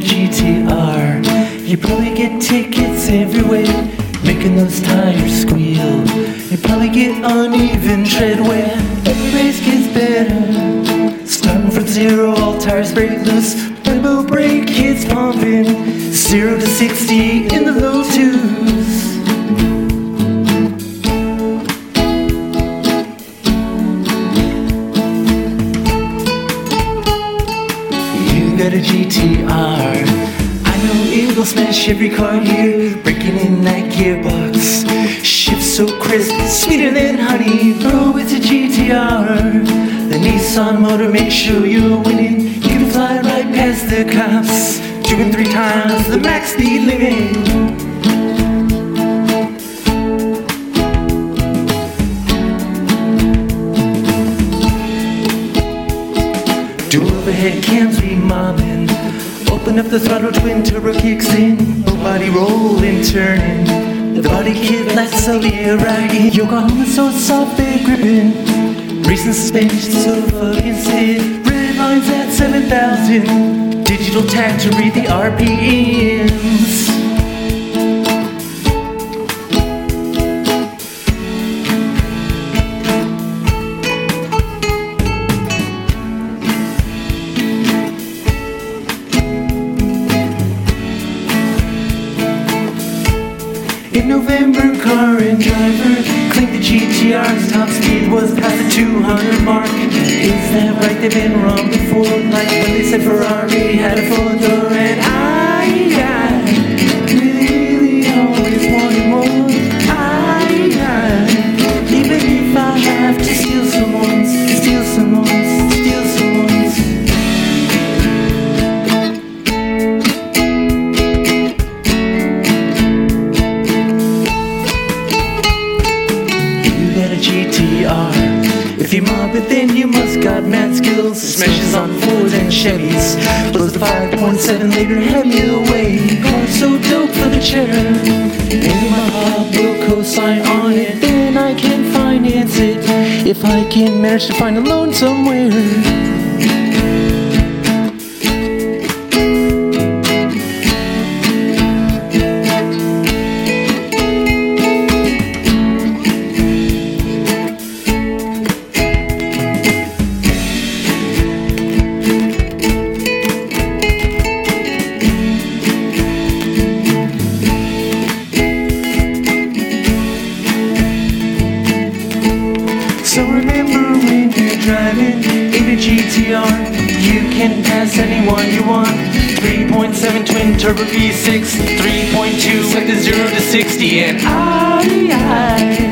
GTR. You probably get tickets everywhere, making those tires squeal. You probably get uneven treadwear. Every race gets better. Starting from zero, all tires break loose. Turbo brake hits pumping. Zero to 60 in the low twos. Will smash every car here. Breaking in that gearbox. Shift so crisp, sweeter than honey. Bro, it's a GTR. The Nissan motor makes sure you're winning. You can fly right past the cops. Two and three times the max speed limit. Do overhead cams be mobbing. Open up the throttle, twin turbo kicks in. Nobody rolling, turning. The body kit lets Celia right in. Yokohama so soft, big gripping. Recent suspension so fucking stiff. Red lines at 7,000. Digital tag to read the RPMs. In November, car and driver claimed the GTR's top speed was past the 200 mark. Is that right? They've been wrong before, like when they said Ferrari had a full door and I, I mob it, then you must got mad skills. Smashes on Fords and Chevys. Blows the 5.7 liter Hemi away. Car so dope for the cheddar. Maybe my pop will co-sign on it. Then I can finance it. If I can manage to find a loan somewhere. So remember when you're driving in a GTR, you can pass anyone you want. 3.7 twin turbo V6, 3.2 with the 0 to 60, and I, I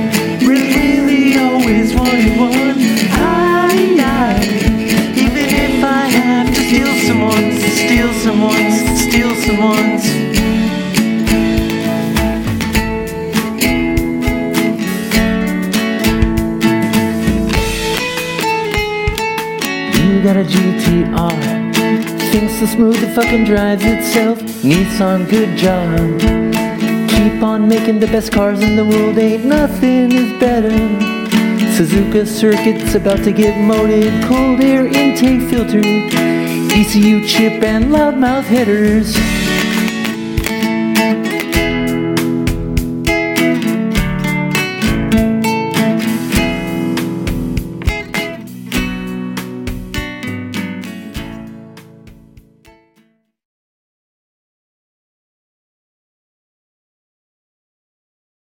got a GTR. Thinks the smooth it fucking drives itself. Nissan, good job. Keep on making the best cars in the world. Ain't nothing is better. Suzuka circuit's about to get modded. Cold air intake filter. ECU chip and loudmouth headers.